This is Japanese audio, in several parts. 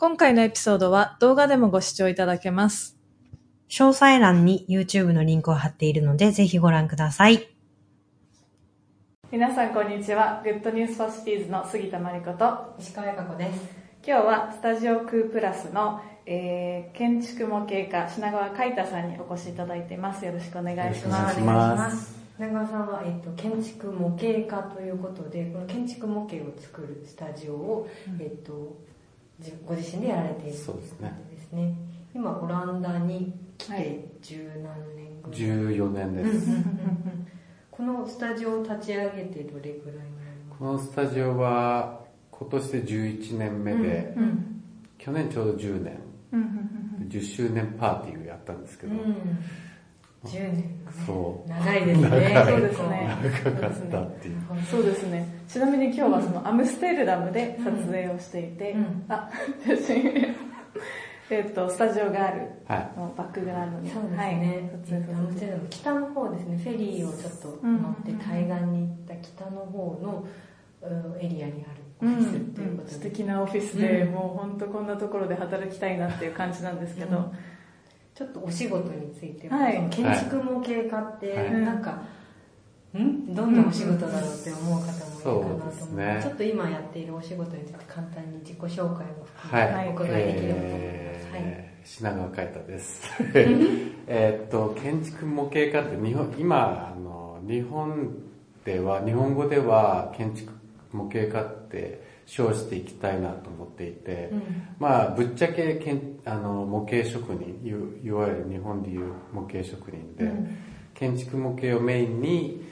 今回のエピソードは動画でもご視聴いただけます。詳細欄に YouTube のリンクを貼っているので、ぜひご覧ください。皆さんこんにちは。 Good News for Cities の杉田真理子と、石川由香子です。今日はスタジオクープラスの、えー建築模型家品川海太さんにお越しいただいています。よろしくお願いします。お願いします品川さんは、えっと、建築模型家ということで、この建築模型を作るスタジオを、えっと、じご自身でやられているそうですねですね。今、オランダに来はいて十何年ぐらい。14年です。このスタジオを立ち上げてどれぐらいこのスタジオは今年で11年目で、うん去年ちょうど10年、うんうん10周年パーティーをやったんですけど、うん。10年、そう長いですね。そうですね長かったっていう。うんそうですね。ちなみに今日はそのアムステルダムで撮影をしていて、うんあ、写 真えっと、スタジオがあるはい。のバックグラウンドに。そうですはいね。アムステルダム北の方ですね。フェリーをちょっと乗って対岸に行った北の方のうんエリアにあるオうんフィスっていうこと素で、敵なオフィスで、うんもう本当こんなところで働きたいなっていう感じなんですけど、うんちょっとお仕事について、はい。建築模型家ってはい。なんか、ん？どんなお仕事だろうって思う方もいるかなと思うそうですね。ちょっと今やっているお仕事について簡単に自己紹介も含はい。めてお伺いできればと。思います。はい。えー品川海太です。えーっと、建築模型家って日本、今、あの、日本では、日本語では建築模型家って称していきたいなと思っていて、うん。まあ、ぶっちゃけけんあの模型職人いわいわゆる日本でいう模型職人で、うん。建築模型をメインに、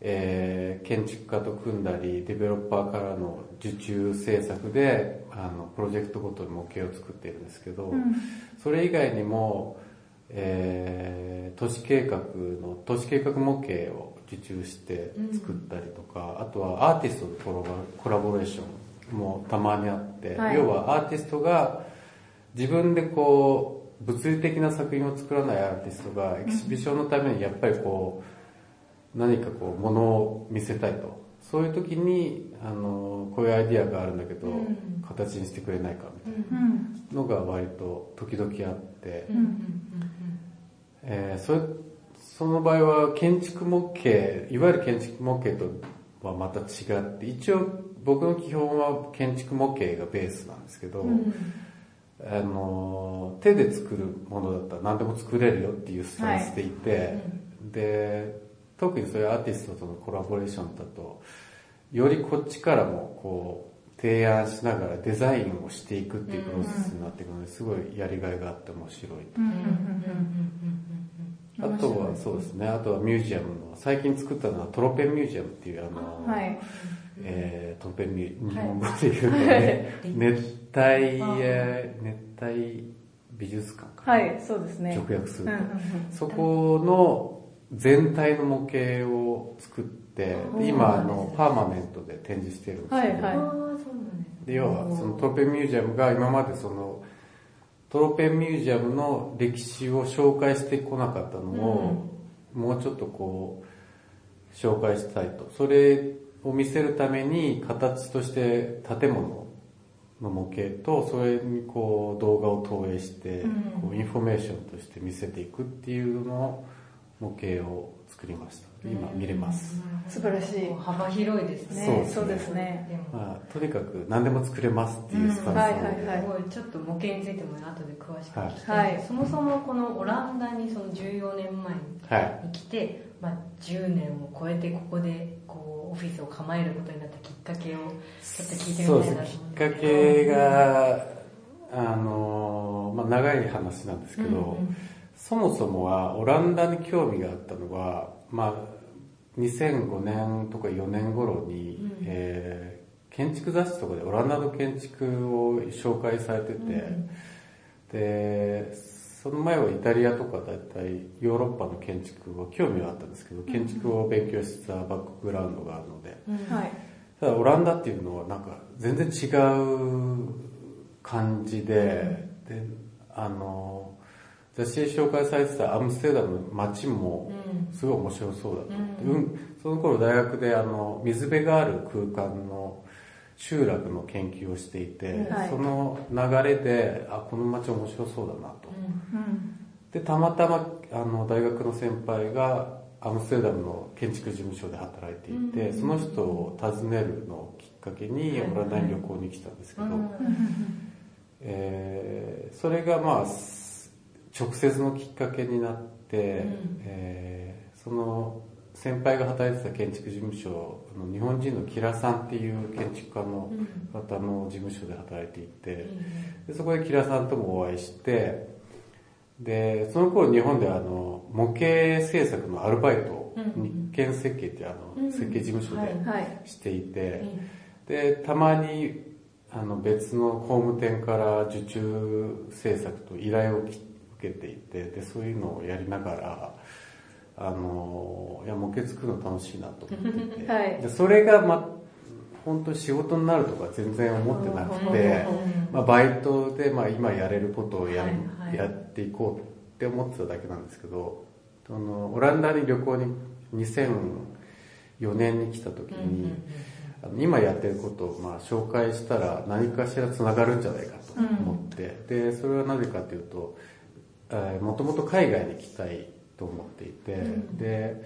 えー建築家と組んだりデベロッパーからの受注制作であのプロジェクトごとに模型を作っているんですけど、それ以外にも、えー都市計画の都市計画模型を受注して作ったりとか、あとはアーティストとコラボレーションもたまにあって、はい。要はアーティストが自分でこう物理的な作品を作らないアーティストがエキシビションのためにやっぱりこう何かこう物を見せたいと。そういう時にあのこういうアイディアがあるんだけど、うん。形にしてくれないかみたいうん。なのが割と時々あって、えーそれその場合は建築模型いわゆる建築模型とはまた違って一応僕の基本は建築模型がベースなんですけど、うん。あの手で作るものだったら何でも作れるよっていうスタンスでいて、で特にそういうアーティストとのコラボレーションだとよりこっちからもこう提案しながらデザインをしていくっていうプロセスになっていくのですごいやりがいがあって面白い。あとはそうですね。あとはミュージアムの最近作ったのはトロペンミュージアムっていうあの、はいえートロペンミュ日本語で言うとね、熱帯、えー。熱帯美術館かな、はい、そうですね。直訳すると、そこの全体の模型を作ってで今あのパーマネントで展示してるんですけど、はいはい。ああそうなんで要はそのトロペンミュージアムが今までそのトロペンミュージアムの歴史を紹介してこなかったのを、もうちょっとこう紹介したいと。それを見せるために形として建物の模型とそれにこう動画を投影して、こうインフォメーションとして見せていくっていうのを模型を作りました。今見れます、素晴らしい。幅広いですね。ね、そそううですね。でもまあ、とにかく何でも作れますっていうスタンスうん。はいはいはい。すごい。ちょっと模型についても後で詳しく聞きたはい。い。です、そもそもこのオランダにその14年前はい。に来て、まあ、10年を超えてここでこうオフィスを構えることになったきっかけをちょっと聞いてみたいなとそうですね。きっかけがあの、まあ、長い話なんですけど、うんうん。そもそもはオランダに興味があったのは、まあ、2005年とか4年頃に、うん。えー建築雑誌とかでオランダの建築を紹介されてて、うん。でその前はイタリアとかだいたいヨーロッパの建築は興味はあったんですけど建築を勉強したバックグラウンドがあるので、はい。ただオランダっていうのはなんか全然違う感じで、であの雑誌で紹介されてたアムステルダムの街もうん。すごい面白そうだと思って、うん。うん。その頃大学であの水辺がある空間の集落の研究をしていて、はい。その流れであこの町面白そうだなと、うんでたまたまあの大学の先輩がアムステルダムの建築事務所で働いていて、うんその人を訪ねるのをきっかけにはい。オランダに旅行に来たんですけど、うん。えーそれがまあす直接のきっかけになって、うん。えーその先輩が働いてた建築事務所の日本人のキラさんっていう建築家の方の事務所で働いていて、でそこでキラさんともお会いしてでその頃日本であの模型制作のアルバイトをうん日建設計ってあのうん設計事務所はいではい。していて、でたまにあの別の工務店から受注制作と依頼をき受けていてでそういうのをやりながらあのいや模型作るの楽しいなと思っていて、はい。でそれがま本当に仕事になるとか全然思ってなくて、まあ、バイトでまあ今やれることをや,、はいはい。やっていこうって思ってただけなんですけどそのオランダに旅行に2004年に来た時に、今やってることをまあ紹介したら何かしらつながるんじゃないかと思って、でそれはなぜかというともともと海外に行きたいと思っていて、で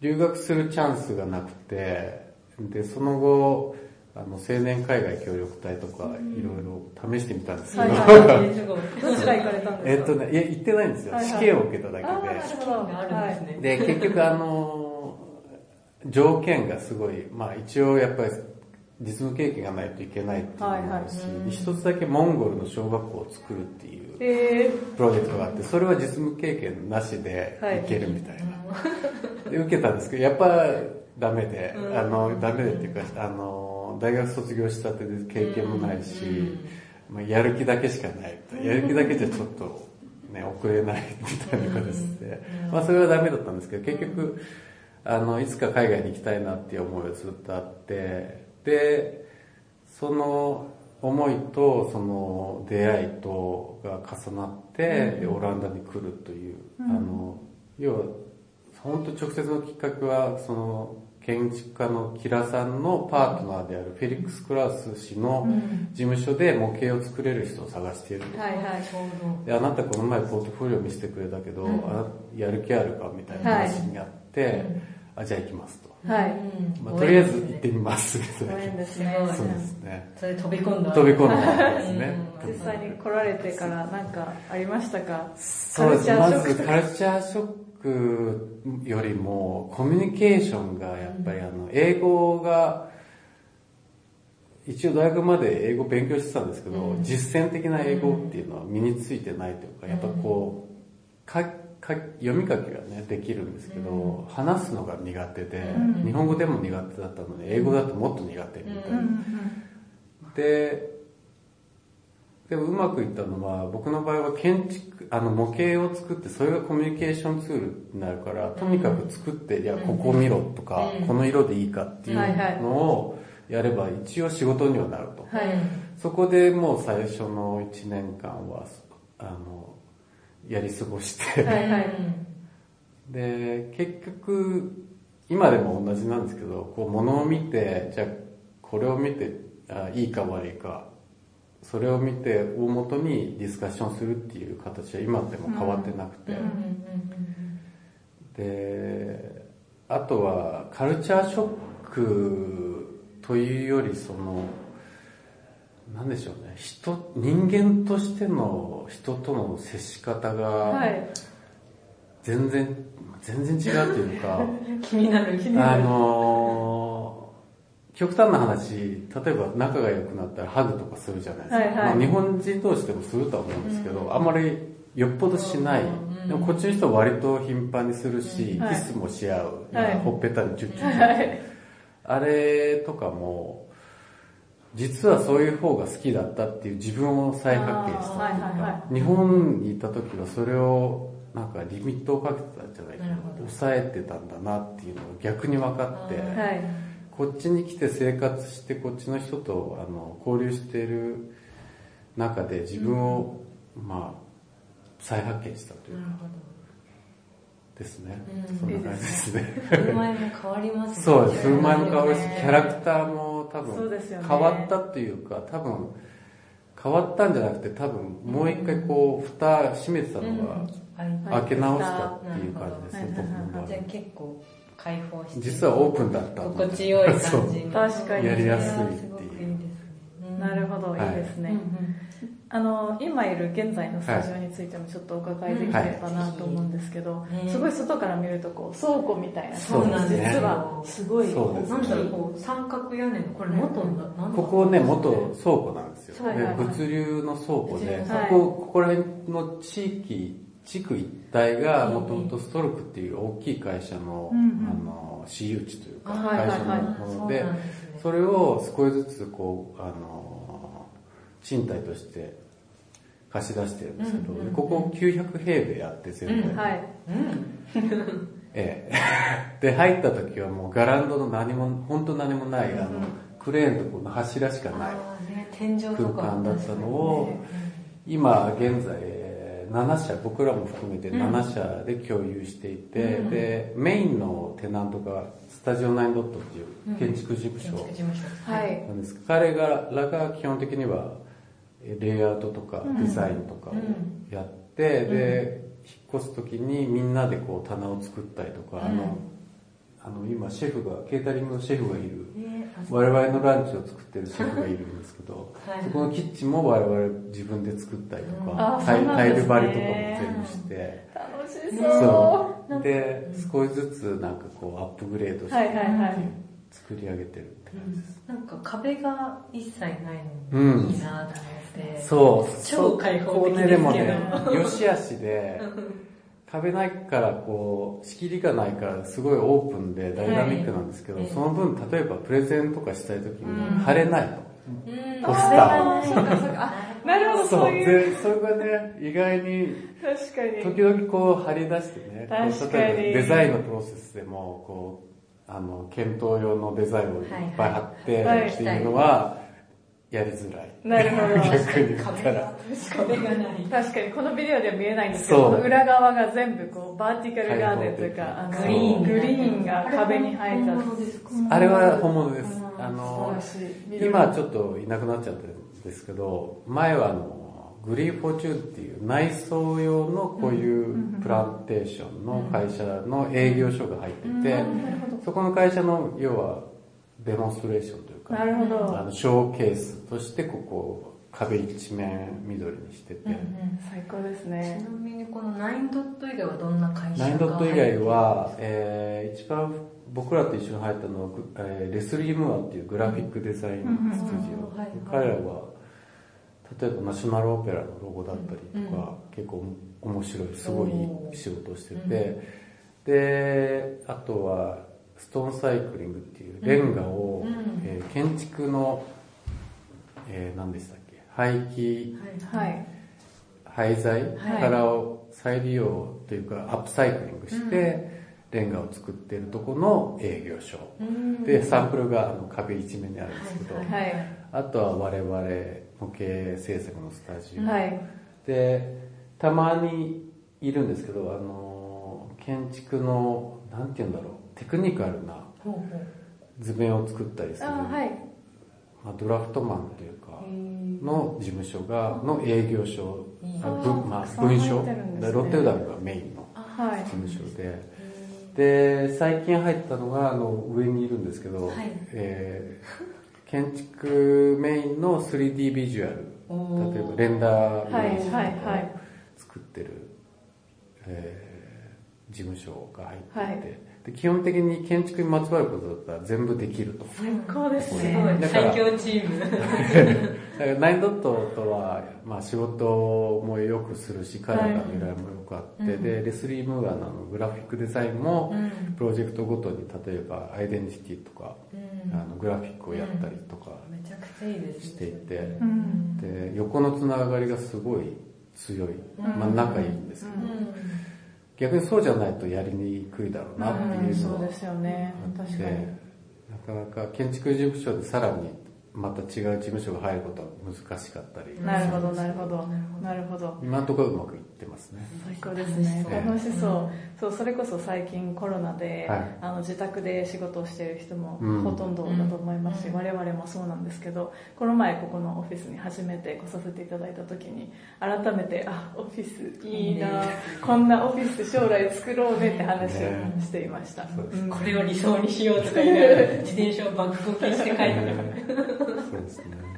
留学するチャンスがなくてでその後あの青年海外協力隊とかいろいろ試してみたんですけど、はいはいすごい。どちら行かれたんですか？えっとねいや行ってないんですよ、はいはい。試験を受けただけで。ですね。で、結局あの、条件がすごい、まあ一応やっぱり実務経験がないといけないっていうのもあるし、一つだけモンゴルの小学校を作るっていうえプロジェクトがあって、それは実務経験なしでい。けるみたいな。で、受けたんですけど、やっぱダメで、あの、ダメでっていうか、あの、大学卒業したてで経験もないし、まあ、やる気だけしかない。みたいな。やる気だけじゃちょっと、ね、遅れないみたいな形で、まあそれはダメだったんですけど、結局、あの、いつか海外に行きたいなっていう思いがずっとあって、で、その思いとその出会いとが重なって、でオランダに来るという、あの、要は、本当直接のきっかけは、その、建築家のキラさんのパートナーであるフェリックス・クラウス氏の事務所で模型を作れる人を探していると。はいはいちょう。で、あなたこの前ポートフォリオ見せてくれたけど、あなやる気あるかみたいな話になって、あ、じゃあ行きますと。はい。どまあ、とりあえず行ってみます。ご縁ですね。そうですね。それ飛び込んだ飛び込んだんですね。実際に来られてから何かありましたか？そうです。まカルチャーショック。ずカルチャーショックよりも、コミュニケーションがやっぱりあの、英語が、一応大学まで英語勉強してたんですけど、実践的な英語っていうのは身についてないというか、やっぱこう、読み書きがね、できるんですけど、話すのが苦手で、日本語でも苦手だったのに、英語だともっと苦手みたいな。で、でもうまくいったのは、僕の場合は建築、あの模型を作って、それがコミュニケーションツールになるから、とにかく作って、いや、ここ見ろとか、この色でいいかっていうのをやれば、一応仕事にはなると。はい。そこでもう最初の1年間は、あの、やり過ごして、はいはい。で、結局、今でも同じなんですけど、こう、物を見て、じゃあ、これを見て、あいいか悪いか、それを見て、大元にディスカッションするっていう形は今でも変わってなくて、で、あとは、カルチャーショックというより、その、なんでしょうね、人、人間としての人との接し方が、はい。全然、全然違うというか、気になるあのー極端な話、例えば仲が良くなったらハグとかするじゃないですか。はいはい。まあ、日本人同士でもするとは思うんですけど、あんまりよっぽどしない。でもこっちの人は割と頻繁にするし、はい。キスもし合う。はい。ほっぺたにチュッチュッはいあれとかも、実はそういう方が好きだったっていう自分を再発見したというか、はいはいは日本にいた時はそれをなんかリミットをかけてたんじゃないかな。抑えてたんだなっていうのが逆に分かって、はいこっちに来て生活してこっちの人とあの交流している中で自分を、まあ再発見したというかですね、うんそんな感じですね。振る舞いも変わりますそうです。振る舞いも変わるし、ねキャラクターも多分そうですよね。変わったっていうか多分変わったんじゃなくて多分もう一回こう蓋閉めてたのがはい開け直したっていう感じですね、はい僕の場合。じゃあ結構開放して。実はオープンだった。心地よい感じ確かに。やりやすいすっていう。なるほど、はいいいですね。うんあの、今いる現在のスタジオについてもちょっとお伺いできればなと思うんですけど、はいすごい外から見るとこう倉庫みたいなそうですね。実はすごい。そうですなんだろうこう三角屋根のこれ元ななんだ。ここね元倉庫なんですよ、はいはいはい。で物流の倉庫で、はいそこここら辺の地域地区一帯がもともとストルクっていう大きい会社の,、うんうん。あの私有地というかあはいはいはい。会社のものでそれを少しずつこうあの賃貸として貸し出してるんですけど、うんうんうん。でここ900平米あって全部、うんはい。うん。ええ。で、入った時はもうガランドの何も、本当何もない、あの、クレーンとこの柱しかない空間だったのを、今現在、えー7社、僕らも含めて7社で共有していて、うんで、メインのテナントがスタジオナインドットっていう建築事務所建築事務所。はい。なんです。彼らが基本的にはえーレイアウトとかデザインとかをやって、で引っ越す時にみんなでこう棚を作ったりとか、あのあの今シェフがケータリングのシェフがいる。我々のランチを作ってるシェフがいるんですけどはい。そこのキッチンも我々自分で作ったりとうんか、あタイル張りとかも全部して。楽しねそう。で少しずつなんかこうアップグレードして。作り上げてるって感じです、なんか壁が一切ないうん。のいいなと思って、そう。超開放的ですけどでもね、良し悪しで、壁ないからこう、仕切りがないからすごいオープンでダイナミックなんですけど、はいその分、例えばプレゼンとかしたい時うんに貼れないと。うんポスターあそうかそうか。あ、なるほど、そういう。で、それがね、意外に、確かに。時々こう貼り出してね、確かに例えばデザインのプロセスでも、こう、あの、検討用のデザインをいっぱい貼ってっていうのは、やりづらい。なるほど。逆に確かに。このビデオでは見えないんですけど、裏側が全部こう vertical garden というか、あのグリーングリーンが壁に生えた。あれは本物です。うん。あの、今ちょっといなくなっちゃってるんですけど、前はあの、 Green Fortune っていう内装用のこういうプランテーションの会社の営業所が入ってて、そこの会社の要はデモンストレーションというか、なるほど。あのショーケースとしてここ壁一面緑にしてて、最高ですちね。なみにこのナインドット以外はどんな会社がナインドット以外は、えー一番僕らと一緒に入ったのは、グえーレスリー・ムーアっていうグラフィックデザインスタジオ、うんはい彼らは例えばナショナルオペラのロゴだったりとか、結構面白いすごいいい仕事をしてて、であとはストーンサイクリングっていうレンガを、うん。えー建築の、えー何でしたっけ？廃棄はい。はい。廃材はい。からを再利用というかアップサイクリングして、レンガを作っているところの営業所、うん。でサンプルがあの壁一面にあるんですけど、はい。はい。あとは我々模型制作のスタジオ、はい。でたまにいるんですけどあの建築のなんて言うんだろうテクニカルな図面を作ったりする。まあ、ドラフトマンというかの事務所がの営業所文まあ、文書？ロッテルダムがメインのはい。事。務所で。で最近入ったのがあの上にいるんですけど、はい。えー建築メインの 3D ビジュアル例えばレンダーメージとかを作ってる、えー事務所が入っていて、はいで基本的に建築にまつわることだったら全部できると。最高ですすごね。い最強チーム。だからナインドットとは、まあ、仕事もよくするし彼らの依頼もよくあって、うん。でレスリー・ムーアのあのグラフィックデザインも、うん。プロジェクトごとに例えばアイデンティティとか、うん。あのグラフィックをやったりとかめちゃくちゃいいですね。していて、うん。で横のつながりがすごい強い、まあ、仲いいんですけど、うん逆にそうじゃないとやりにくいだろうなっていうのはそうですよね。確かに。なかなか建築事務所でさらにまた違う事務所が入ることは難しかったり。なるほどなるほど。なるほど。今のところうまくいってますね。最高ですね。楽楽しそう。そうそれこそ最近コロナで、はい。あの自宅で仕事をしている人もうん。ほとんどだと思いますし、うん。我々もそうなんですけどこの前ここのオフィスに初めて来させていただいた時に改めてあオフィスいいな、ね。こんなオフィス将来作ろうねって話をね。していました、そうん。これを理想にしようとか言いながら自転車をバックコピーして書いてた そうですね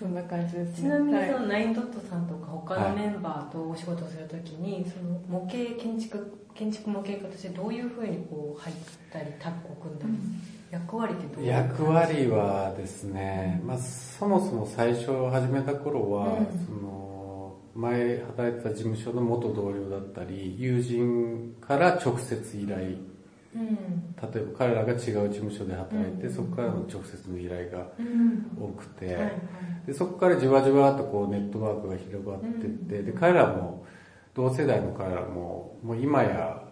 そんな感じですね。ちなみにはい。そのナインドットさんとか他のメンバーとお仕事をするときに、その模型建築建築模型家としてどういうふうにこう入ったりタッグを組んだり、役割ってどういう役割はですね、まあ、そもそも最初始めた頃は、うん。その前働いてた事務所の元同僚だったり友人から直接依頼うん。例えば彼らが違う事務所で働いて、うん。そこからの直接の依頼がうん多くて、はいはい。でそこからじわじわとこうネットワークが広がっていって、で彼らも同世代の彼らももう今や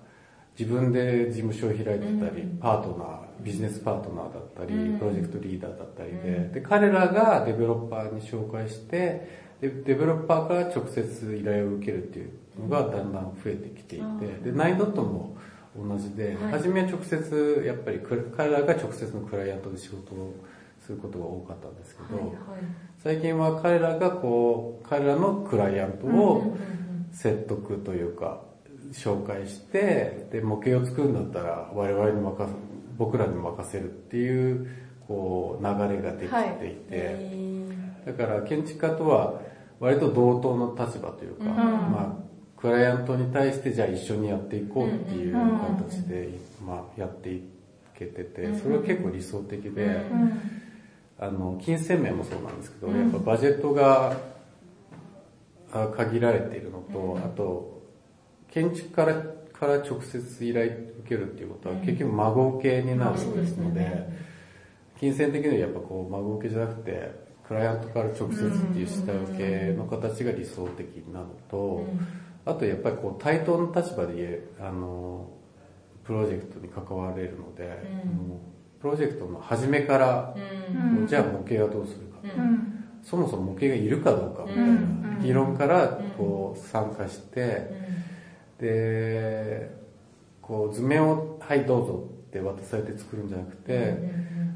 自分で事務所を開いてたり、うん。パートナービジネスパートナーだったり、うん。プロジェクトリーダーだったりで,、うん。で彼らがデベロッパーに紹介してでデベロッパーから直接依頼を受けるっていうのがだんだん増えてきていて、うんでナインドットも同じで、はい。初めは直接やっぱりク彼らが直接のクライアントで仕事をすることが多かったんですけど、はいはい。最近は彼らがこう彼らのクライアントを説得というか紹介してで模型を作るんだったら我々に任せ僕らに任せるっていうこう流れができていて、へだから建築家とは割と同等の立場というか、うん。まあ、クライアントに対してじゃあ一緒にやっていこうっていう形で、まあ、やっていけててそれは結構理想的で。あの金銭面もそうなんですけど、うん。やっぱバジェットがあ限られているのと、うん。あと建築からから直接依頼受けるっていうことはうん。結局孫系になるあそうですので,、ね金銭的にはやっぱこう孫受けじゃなくてクライアントから直接っていう下請けの形が理想的なのと、あとやっぱりこう対等の立場であのプロジェクトに関われるので、プロジェクトの初めからじゃあ模型はどうするか、そもそも模型がいるかどうかみたいうん。な議論からこう参加して、でこう図面を「はいどうぞ」って渡されて作るんじゃなくて、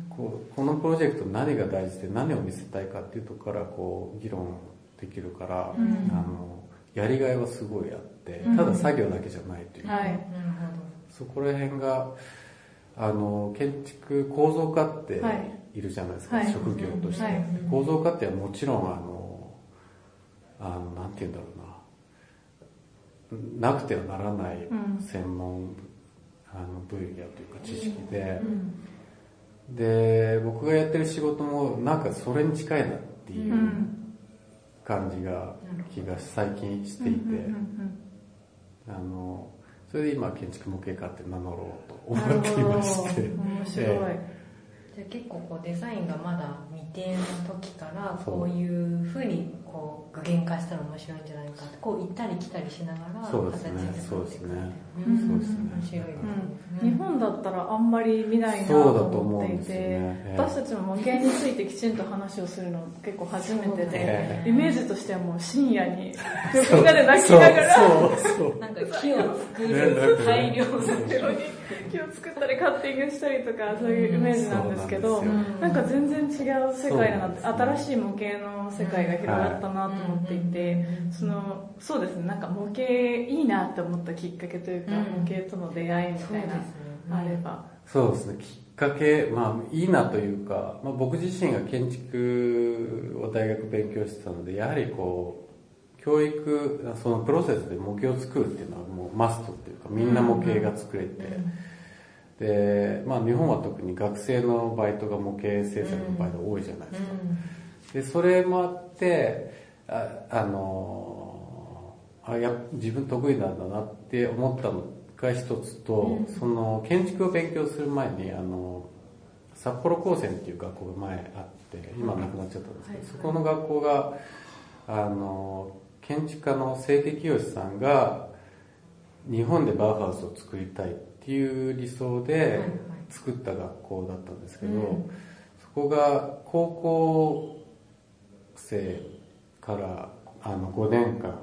こうこのプロジェクト何が大事で何を見せたいかっていうところからこう議論できるから、うん。あのやりがいはすごいあってうん。ただ作業だけじゃないという。か、はい。なるそこら辺があの建築構造家ってはい。いるじゃないですか、はい。職業として、はい。構造家ってはもちろんあのあのなんて言うんだろうな。なくてはならないうん。専門、あの分野というか知識で。うん。で僕がやってる仕事もなんかそれに近いなっていううん感じが気が最近していて、あのそれで今建築模型家って名乗ろうとうん思っていまして。面白い、えじゃあ結構こうデザインがまだ未定の時からこういうふうに化したら面白いんじゃないかこう行ったり来たりしながらそうですね。形そうですねう。んそうですね。面白いですね。うん。日本だったらあんまり見ないなと思思っていて、ええ。私たちも模型についてきちんと話をするの結構初めてで、えイメージとしてはもう深夜にみんなで泣きながら。なんか木を作ねる大量の木を作ったりカッティングしたりとかそういうイメージなんですけど、そうなんなんか全然違う世界だなって、新しい模型の世界が広がったなと思っていて、そのそうですねなんか模型いいなって思ったきっかけというか、うん。模型との出会いみたいな、あれば、そうですね。きっかけまあいいなというか、まあ、僕自身が建築を大学勉強してたのでやはりこう教育そのプロセスで模型を作るっていうのはもうマストっていうかみんな模型が作れて、で、まあ、日本は特に学生のバイトが模型制作のバイトが多いじゃないですか、でそれもあってああのあや自分得意なんだなって思ったのが一つと、その建築を勉強する前にあの札幌高専っていう学校が前あって今なくなっちゃったんですけど、はいそこの学校があの建築家の清家清さんが日本でバウハウスを作りたいっていう理想で作った学校だったんですけど、うん。そこが高校生からあの5年間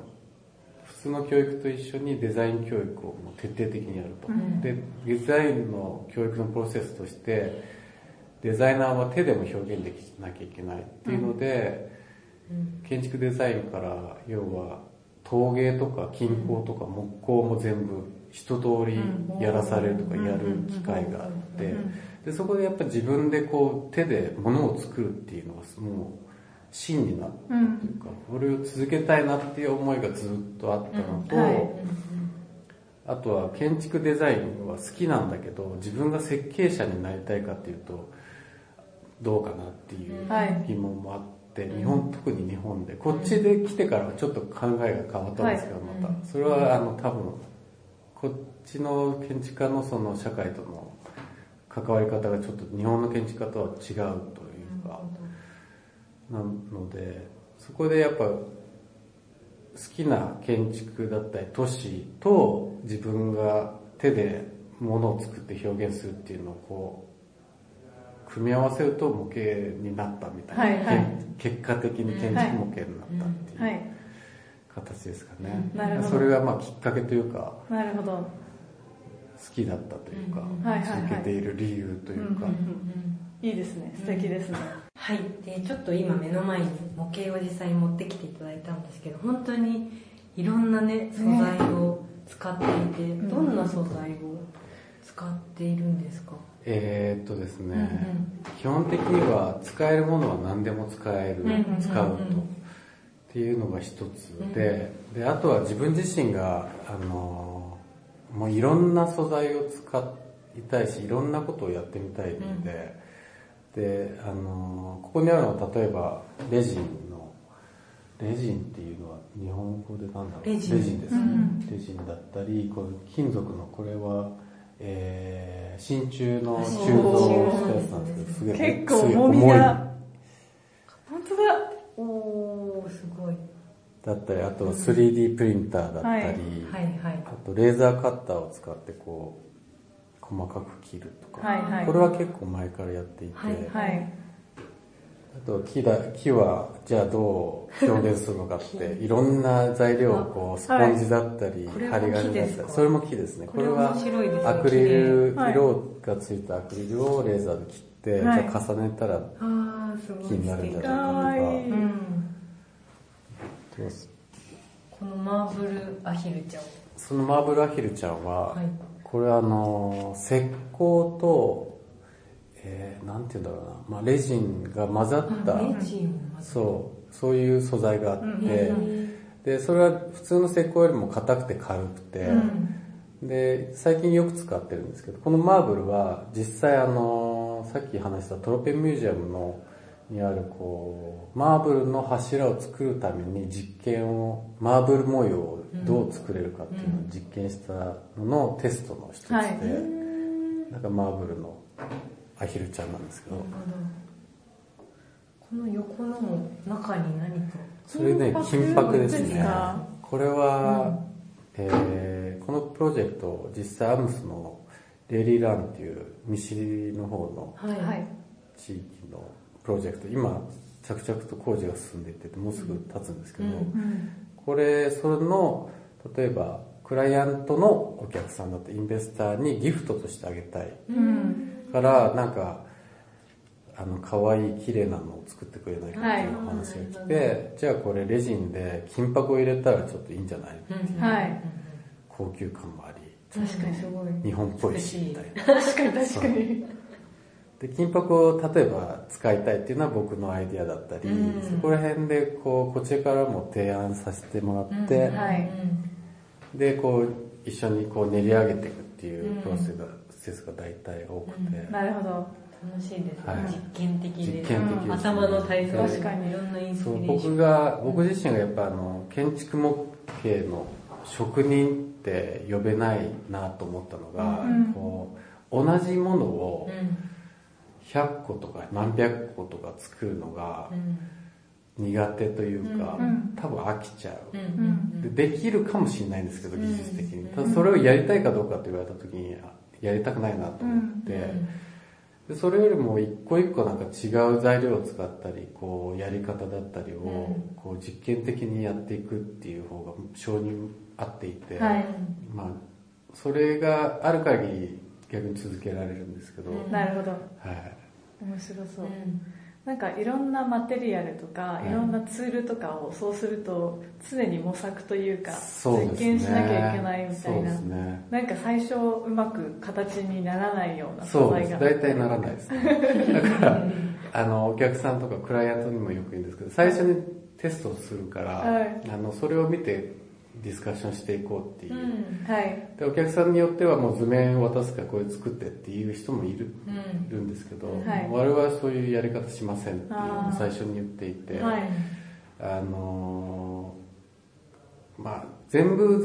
普通の教育と一緒にデザイン教育を徹底的にやると、うん。でデザインの教育のプロセスとしてデザイナーは手でも表現できなきゃいけないっていうので、建築デザインから要は陶芸とか金工とか木工も全部一通りやらされるとかやる機会があって。でそこでやっぱ自分でこう手で物を作るっていうのはもう芯になったというか、これを続けたいなっていう思いがずっとあったのと、うんはい。あとは建築デザインは好きなんだけど自分が設計者になりたいかっていうとどうかなっていうはい。疑問もあって、日本特に日本で。こっちで来てからはちょっと考えが変わったんですけど、はい。また。それはあの多分こっちの建築家のその社会との関わり方がちょっと日本の建築家とは違うというか、なのでそこでやっぱ好きな建築だったり都市と自分が手で物を作って表現するっていうのをこう組み合わせると模型になったみたいな、はいはい。け結果的に建築模型になったっていうはい。形ですかね、なるほど。それがまあきっかけというかなるほど。好きだったというか、うんはいはいはい。続けている理由というか、いいですね。素敵ですねはい。でちょっと今目の前に模型を実際に持ってきていただいたんですけど本当にいろんなね素材を使っていて、ん。どんな素材を使っているんですか、えーっとですね、うんうん。基本的には使えるものは何でも使える、うんうんうんうん。使うと。っていうのが一つで,、であとは自分自身があのもういろんな素材を使いたいしいろんなことをやってみたいので、であのここにあるのは例えばレジンのレジンっていうのは日本語でなんだろうレジン。ですね、レジンだったりこの金属のこれはえー、真鍮の鋳造をしたやつなんですけどすげえ結構重みが。本当だ。おーすごい。だったりあと 3D プリンターだったり、はいはいはい。あとレーザーカッターを使ってこう細かく切るとか、はいはい。これは結構前からやっていて、はいはい。あと木だ木はじゃあどう表現するのかって いろんな材料をこうスポンジだったり、これも針金だったりそれも木ですね。これはアクリルはい。色がついたアクリルをレーザーで切って、はい。じゃあ重ねたら木になるんじゃないかか。わい。いうんとかこのマーブルアヒルちゃん。そのマーブルアヒルちゃんは、はいこれあの石膏と、えー、なんて言うんだろうな、まあ、レジンが混ざったそうそういう素材があって、うんでそれは普通の石膏よりも硬くて軽くて、で最近よく使ってるんですけどこのマーブルは実際あのさっき話したトロペンミュージアムのにあるこうマーブルの柱を作るために実験をマーブル模様をどう作れるかっていうのを実験したののテストの一つで、はい。なんかマーブルのアヒルちゃんなんですけどこの横のも中に何か。それね金金箔ですねこれは、えーこのプロジェクト実際アムスのレイリーランっていう西の方のはい。はい地域のプロジェクト。今着々と工事が進んでいっててもうすぐ経つんですけど、うんうんこれそれの例えばクライアントのお客さんだってインベスターにギフトとしてあげたい。うん。からなんかあの可愛い綺麗なのを作ってくれないかっていうお話が来て、じゃあこれレジンで金箔を入れたらちょっといいんじゃない？うん。はい。高級感もあり確かにすごい。日本っぽいしみたいな。確かに確かにで金箔を例えば使いたいっていうのは僕のアイディアだったり、うん。そこら辺でこうこちらからも提案させてもらって、うん。はい。でこう一緒にこう練り上げていくっていうプロセスが,、大体多くて、なるほど。楽しいですね、はい。実験的で。実験的ですね。頭の体操。確かにいろんなインスピレーション。僕が僕自身がやっぱあの建築模型の職人って呼べないなと思ったのが、うん。こう同じものをうん100個とか何百個とか作るのがうん。苦手というか、うん多分飽きちゃう、うんうんでできるかもしれないんですけどうん。技術的に、ただそれをやりたいかどうかって言われた時にあやりたくないなと思って、でそれよりも一個一個なんか違う材料を使ったりこうやり方だったりをうん。こう実験的にやっていくっていう方が性に合っていて、はい。まあそれがある限り逆に続けられるんですけど、うん。なるほど。はい面白そう、うんなんかいろんなマテリアルとか、はい。い、ろんなツールとかをそうすると常に模索というかそうですね。実験しなきゃいけないみたいな。ね。なんか最初うまく形にならないようなそうです。素材が大体ならないですね。だからあのお客さんとかクライアントにもよく言うんですけど最初にテストをするから、はい。あのそれを見てディスカッションしていこうっていう、うんはい。でお客さんによってはもう図面を渡すからこれ作ってっていう人もいる,、うん。いるんですけど、はい。我々はそういうやり方しませんっていうのを最初に言っていて、はい。あのーまあ全部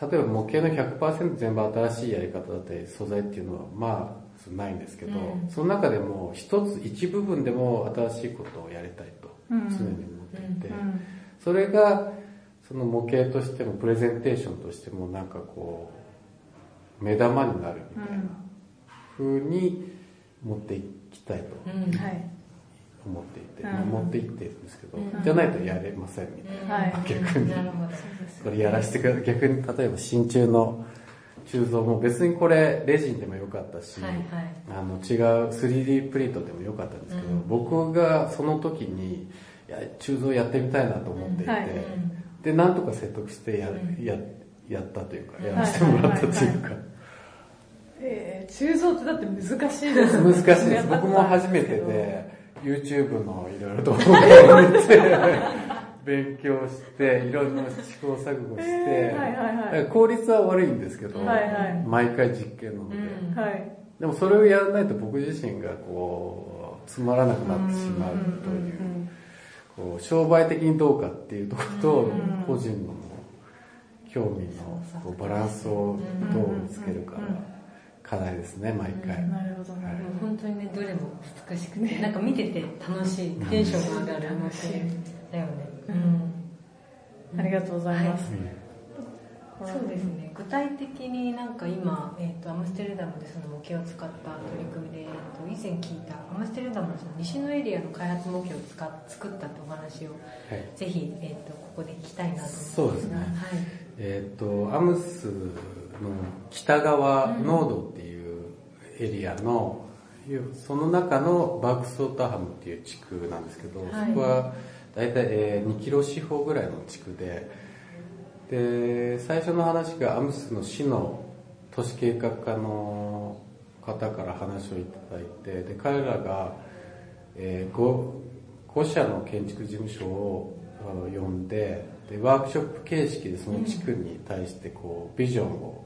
例えば模型の100%全部新しいやり方だったり素材っていうのはまあないんですけど、うん。その中でも一つ一部分でも新しいことをやりたいとうん。常に思っていて、うん。それがその模型としてもプレゼンテーションとしてもなんかこう目玉になるみたいな風に持っていきたいと思っていて、うんまあ持っていってるんですけど、うん。じゃないとやれませんみたいな。はい。逆に。これやらせてください。逆に例えば真鍮の鋳造も別にこれレジンでもよかったし、はいはい。あの違う 3D プリントでもよかったんですけど、うん。僕がその時にいや鋳造やってみたいなと思っていて、はいでなんとか説得してや,、うん。ややったというかうんやらせてもらったというか、えー、鋳造ってだって難しいです難しいです。僕も初めてで YouTube のいろいろ動画を見て勉強していろんな試行錯誤して、えーはいはい効率は悪いんですけど、はいはい。毎回実験なので、うんはい。でもそれをやらないと僕自身がこうつまらなくなってしまうというこう商売的にどうかっていうところとうん。個人の興味のこうバランスをどう見つけるかが課題ですね毎回、なるほどなるほ本当にねどれも美しくてなんか見てて楽しいテンションが上がる楽しい。だよねどありがとうございます、そうですね。具体的になんか今、えー、とアムステルダムでその模型を使った取り組みで、えー、と以前聞いたアムステルダムのその西のエリアの開発模型を使っ作ったってお話をはい。ぜひ、えー、とここで聞きたいなと思います。そうですね。はい。えっ、とアムスの北側ノードっていうエリアの、その中のバークスオーターハムっていう地区なんですけど、はい。そこは大体、えー2キロ四方ぐらいの地区でで最初の話がアムスの市の都市計画課の方から話をいただいてで彼らが、え 5, 5社の建築事務所を呼んででワークショップ形式でその地区に対してこうビジョンを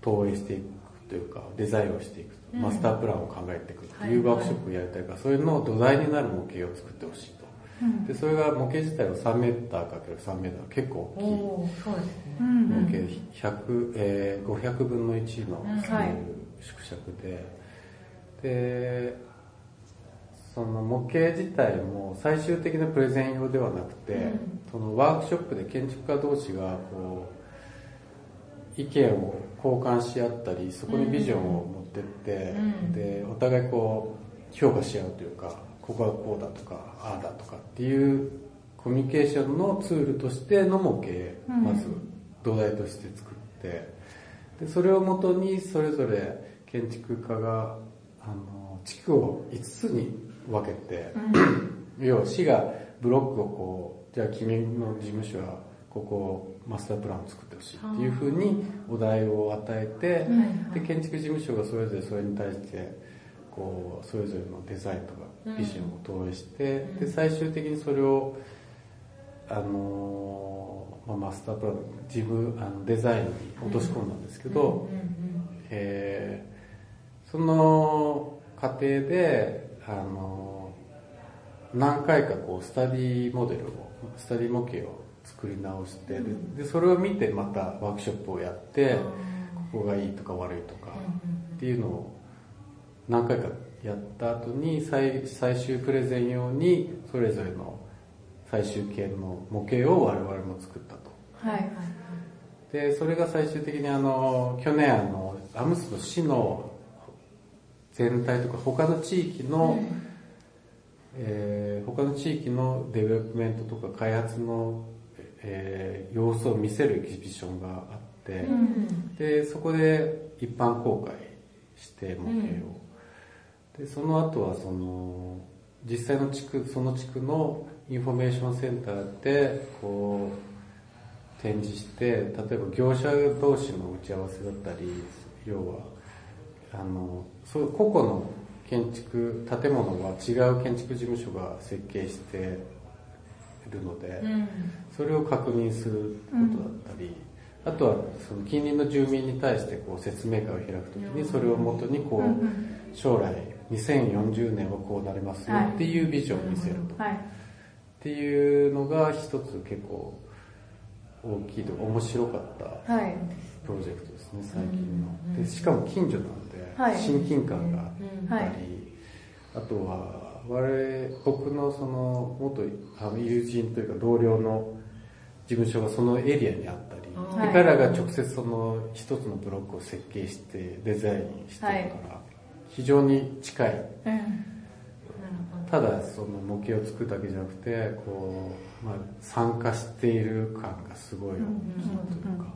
投影していくというかデザインをしていくと、マスタープランを考えていくっていうワークショップをやりたいから、それの土台になる模型を作ってほしいと、でそれが模型自体は 3m×3m 結構大きい。そうですね。うんうん。模型100、えー500分の1のうんスケール縮尺で、でその模型自体も最終的なプレゼン用ではなくて、うん。そのワークショップで建築家同士がこう意見を交換し合ったりそこにビジョンを持ってって、うん。でお互いこう評価し合うというかここはこうだとかああだとかっていうコミュニケーションのツールとしての模型、うん。まず土台として作ってでそれをもとにそれぞれ建築家があの地区を5つに分けて、要は市がブロックをこうじゃあ君の事務所はここをマスタープランを作ってほしいっていうふうにお題を与えて、うんで建築事務所がそれぞれそれに対してこうそれぞれのデザインとかビジョンを投影して、で最終的にそれをあのーまあ、マスタープラン自分あのデザインに落とし込んだんですけど、えーその過程で、あの何回かこうスタディモデルをスタディ模型を作り直して、ででそれを見てまたワークショップをやって、ここがいいとか悪いとかっていうのを何回かやった後に最最終プレゼン用にそれぞれの最終形の模型を我々も作ったと。はいでそれが最終的にあの去年あのアムスの市の全体とか他の地域の、えー他の地域のデベロップメントとか開発の、えー様子を見せるエキシビションがあって、でそこで一般公開して模型を、でその後はその実際の地区その地区のインフォメーションセンターでこう展示して例えば業者同士の打ち合わせだったり要はあのそう個々の建築建物は違う建築事務所が設計してるので、それを確認することだったり、あとはその近隣の住民に対してこう説明会を開くときにそれをもとにこう将来2040年はこうなりますよっていうビジョンを見せると、はい。っていうのが一つ結構大きいと面白かったはい。プロジェクトですね最近の。でしかも近所なんではい。親近感があったり、はいあとは我々僕のその元友人というか同僚の事務所がそのエリアにあったり、はいで彼らが直接その一つのブロックを設計してデザインしてるから、非常に近い。うん。ただその模型を作るだけじゃなくてこう、まあ、参加している感がすごい大きいというか、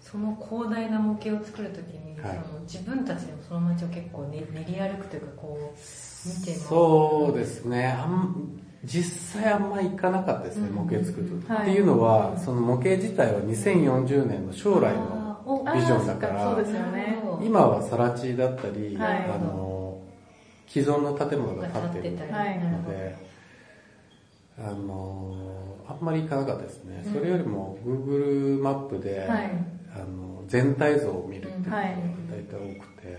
その広大な模型を作るときに、はい。その自分たちでもその街を結構ね練り歩くというかこう見てもそうですね。あん実際あんま行かなかったですね、うん模型作ると、はい。っていうのはその模型自体は2040年の将来のビジョンだから。今は更地だったり、はい。あの既存の建物が建ってるので、あのあんまり行かなかったですね、それよりも Google マップで、はい。あの全体像を見るっていうのがはい。大体多くて、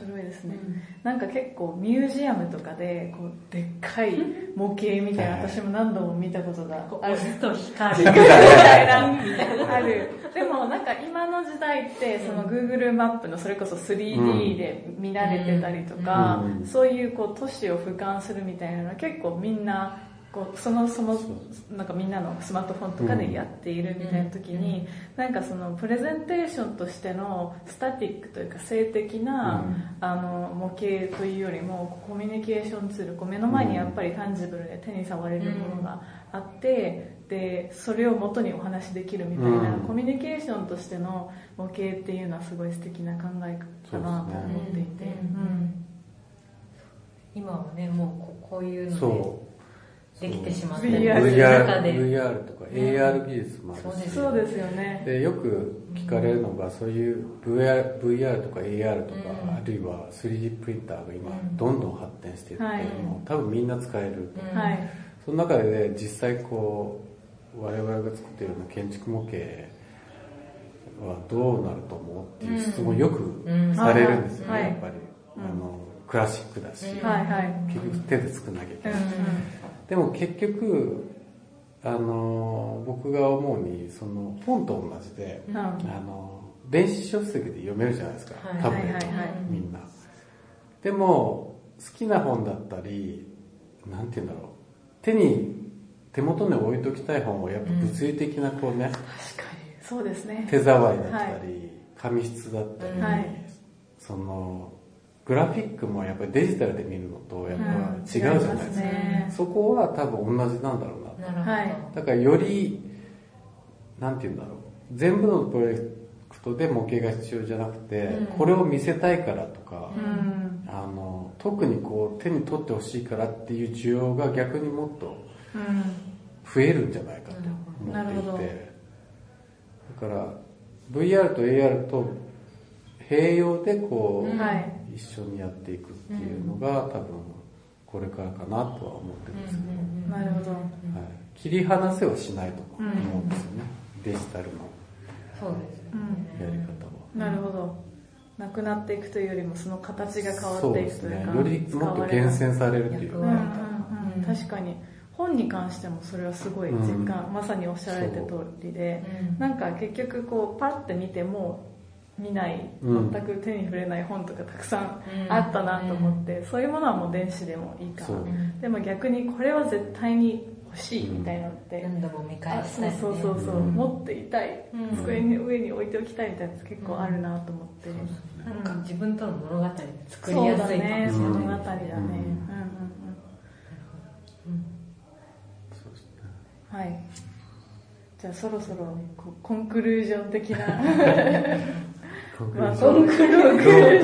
面はい白いですね。なんか結構ミュージアムとかで、こう、でっかい模型みたいな、はい私も何度も見たことがある。と光る。みたいな。ある。でもなんか今の時代って、その Google マップのそれこそ 3D で見られてたりとか、うん。そういうこう都市を俯瞰するみたいなのは結構みんな、こうそのそのなんかみんなのスマートフォンとかでやっているみたいな時に、なんかそのプレゼンテーションとしてのスタティックというか性的な、うん。あの模型というよりもコミュニケーションツールこう目の前にやっぱりタンジブルで手に触れるものがあって、でそれを元にお話しできるみたいな、うん。コミュニケーションとしての模型っていうのはすごい素敵な考えかなと思っていて、ね。今はねもうここういうのでできてしまったそうり VR する中で。VR とか AR 技術もあるし、そうですそうですよね。でよく聞かれるのがそういう VR, VR とか AR とか、うん。あるいは 3D プリンターが今うん。どんどん発展していって、はい。もう多分みんな使えると、うん。はいその中で実際こう我々が作っているような建築模型はどうなると思うっていう質問よくうん。されるんですよね、はいやっぱり、あのクラシックだし、うん。はいはい。結局手で作んなきゃいけうんない、でも結局あの僕が思うにその本と同じで、うん。うんあの電子書籍で読めるじゃないですか、はいタブレットはい。はいはいみんな。でも好きな本だったりなんて言うんだろう。手に手元に置いときたい本はやっぱ物理的なこうね、確かに。そうですね。手触りだったり、紙質だったり、はい。そのグラフィックもやっぱりデジタルで見るのとやっぱうん違うじゃないですか、すね。そこは多分同じなんだろうな。なだからよりなんて言うんだろう。全部のプロジェクトで模型が必要じゃなくて、うん。これを見せたいからとか、うん。あの特にこう手に取ってほしいからっていう需要が逆にもっとうん。増えるんじゃないかと思っていて。だから VR と AR と併用でこう、はい一緒にやっていくっていうのが多分これからかなとは思ってるんですけど、なるほど。はい、切り離せはしないと思うんですよね、デジタルの。そうですね、やり方は。なるほど。なくなっていくというよりもその形が変わっていくというかね。よりもっと厳選されるっていううんうん確かに。本に関してもそれはすごい実感、まさにおっしゃられた通りで、う。んなんか結局こうパッて見ても見ないうん。全く手に触れない本とかたくさんうん。あったなと思って、そういうものはもう電子でもいいかそう。なでも逆にこれは絶対に欲しいみたいなのって、何度も見返あそうしたい、ね、そうそうそう、うん。持っていたい、うん。机に上に置いておきたいみたいなやつ結構あるなと思って、なんか自分との物語で作りそうやすいかもしれだね物語だね、うん。うんうんそうですね。うんはい。じゃあそろそろこコンクルージョン的な まあコンクル。ー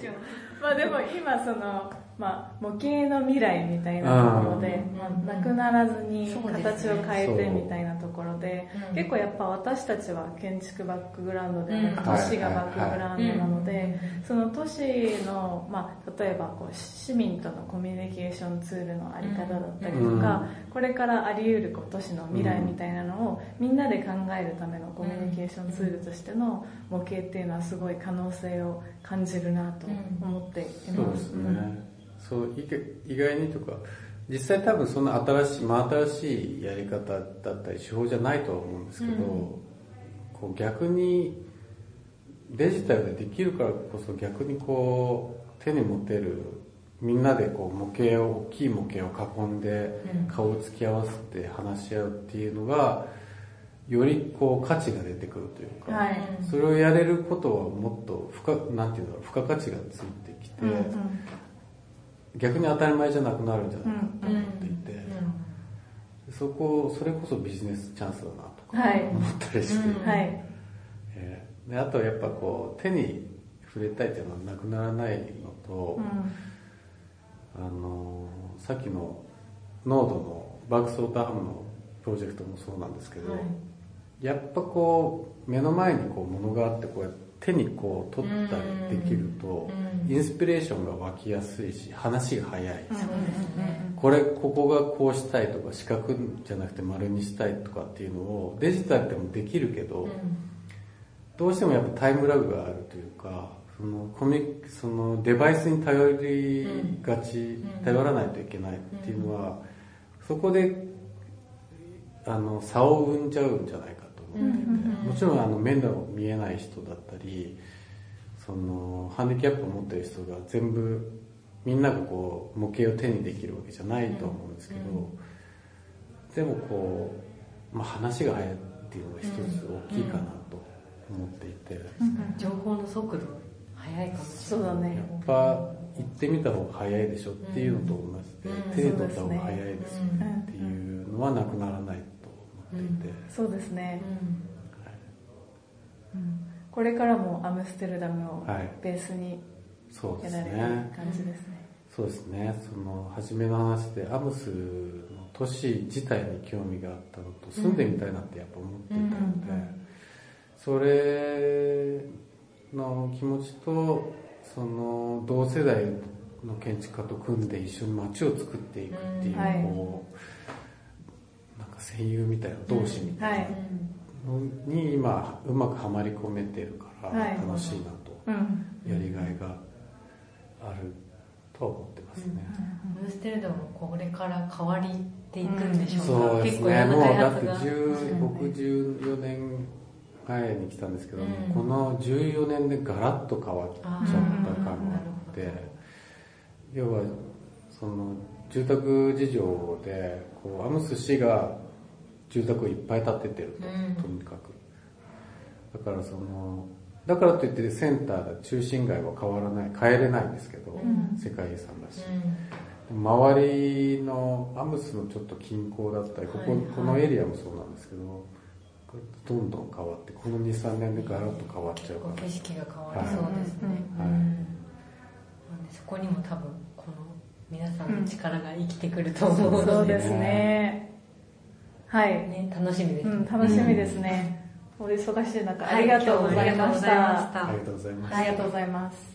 ジョンまあ でも今その、まあ、模型の未来みたいなところで、うん。まあ、なくならずに形を変えてみたいなところで、う。ん結構やっぱ私たちは建築バックグラウンドでは都市がバックグラウンドなので、うん。その都市の、まあ、例えばこう市民とのコミュニケーションツールのあり方だったりとか、これからあり得るこう都市の未来みたいなのをみんなで考えるためのコミュニケーションツールとしての模型っていうのはすごい可能性を感じるなと思っていま。そうですすね、そう意外にとか実際多分そんな新しい真新しいやり方だったり手法じゃないとは思うんですけど、こう逆にデジタルでできるからこそ逆にこう手に持てるみんなでこう模型を大きい模型を囲んでうん。顔を突き合わせて話し合うっていうのがよりこう価値が出てくるというか、はい。それをやれることはもっと付加なんていうんだろう付加価値がついてきて、うんうん逆に当たり前じゃなくなるんじゃないかと思っていて、うそこそれこそビジネスチャンスだなとかはい。思ったりして、うん。はい。えーであとはやっぱこう手に触れたいっていうのはなくならないのと、うん。あのーさっきのノードのバークスオーターハムのプロジェクトもそうなんですけど、はい。やっぱこう目の前にこうものがあってこうやって手にこう取ったりできると、うん。インスピレーションが湧きやすいし話が早い、これここがこうしたいとか四角じゃなくて丸にしたいとかっていうのをデジタルでもできるけど、どうしてもやっぱタイムラグがあるというかそのコミそのデバイスに頼りがち、ん。頼らないといけないっていうのは、そこであの差を生んじゃうんじゃないかと思っていて、うん。もちろんあの目の見えない人だったりそのハンディキャップを持ってる人が全部みんながこう模型を手にできるわけじゃないとは思うんですけど、でもこう、まあ、話が早いっていうのが一つ大きいかなと思っていて、情報の速度速いかもしれない。そうだね。やっぱ行ってみた方が早いでしょっていうのと同じで、うん。手に取った方が早いですよねっていうのはなくならないっていて、そうですね。はいうん。これからもアムステルダムをはい。ベースにそうですやられるね感じですね。そうですね。その初めの話でアムスの都市自体に興味があったのと住んでみたいなってやっぱ思っていたので、うんそれの気持ちとその同世代の建築家と組んで一緒に街を作っていくっていう、うん。はいこうなんか戦友みたいな同志みたいはい。なのに今うまくはまり込めてるからはい。楽しいなと、うん。やりがいがあるとは思ってますね。ムーステルダムもこれから変わりっていくんでしょうか、そうですね。もうだって開発が10僕14年前に来たんですけども、うん。この14年でガラッと変わっちゃった感があって、要はその住宅事情でこうアムス市が住宅をいっぱい建ててると、うん。とにかく。だからそのだからといってセンターだ中心街は変わらない変えれないんですけど、ん。世界遺産だし。う周りのアムスのちょっと近郊だったりここ,、はいはい。このエリアもそうなんですけどどんどん変わってこの23年でガラッと変わっちゃうかん、ら景色が変わりそうですね、はい。うん。なんでそこにも多分この皆さんの力が生きてくると思うので、そうですね。はい。ね、楽しみです、うん、楽しみですね。お忙しい中、はいありがとうございまし今日もありがとうございまた。したありがとうございますありがとうございます。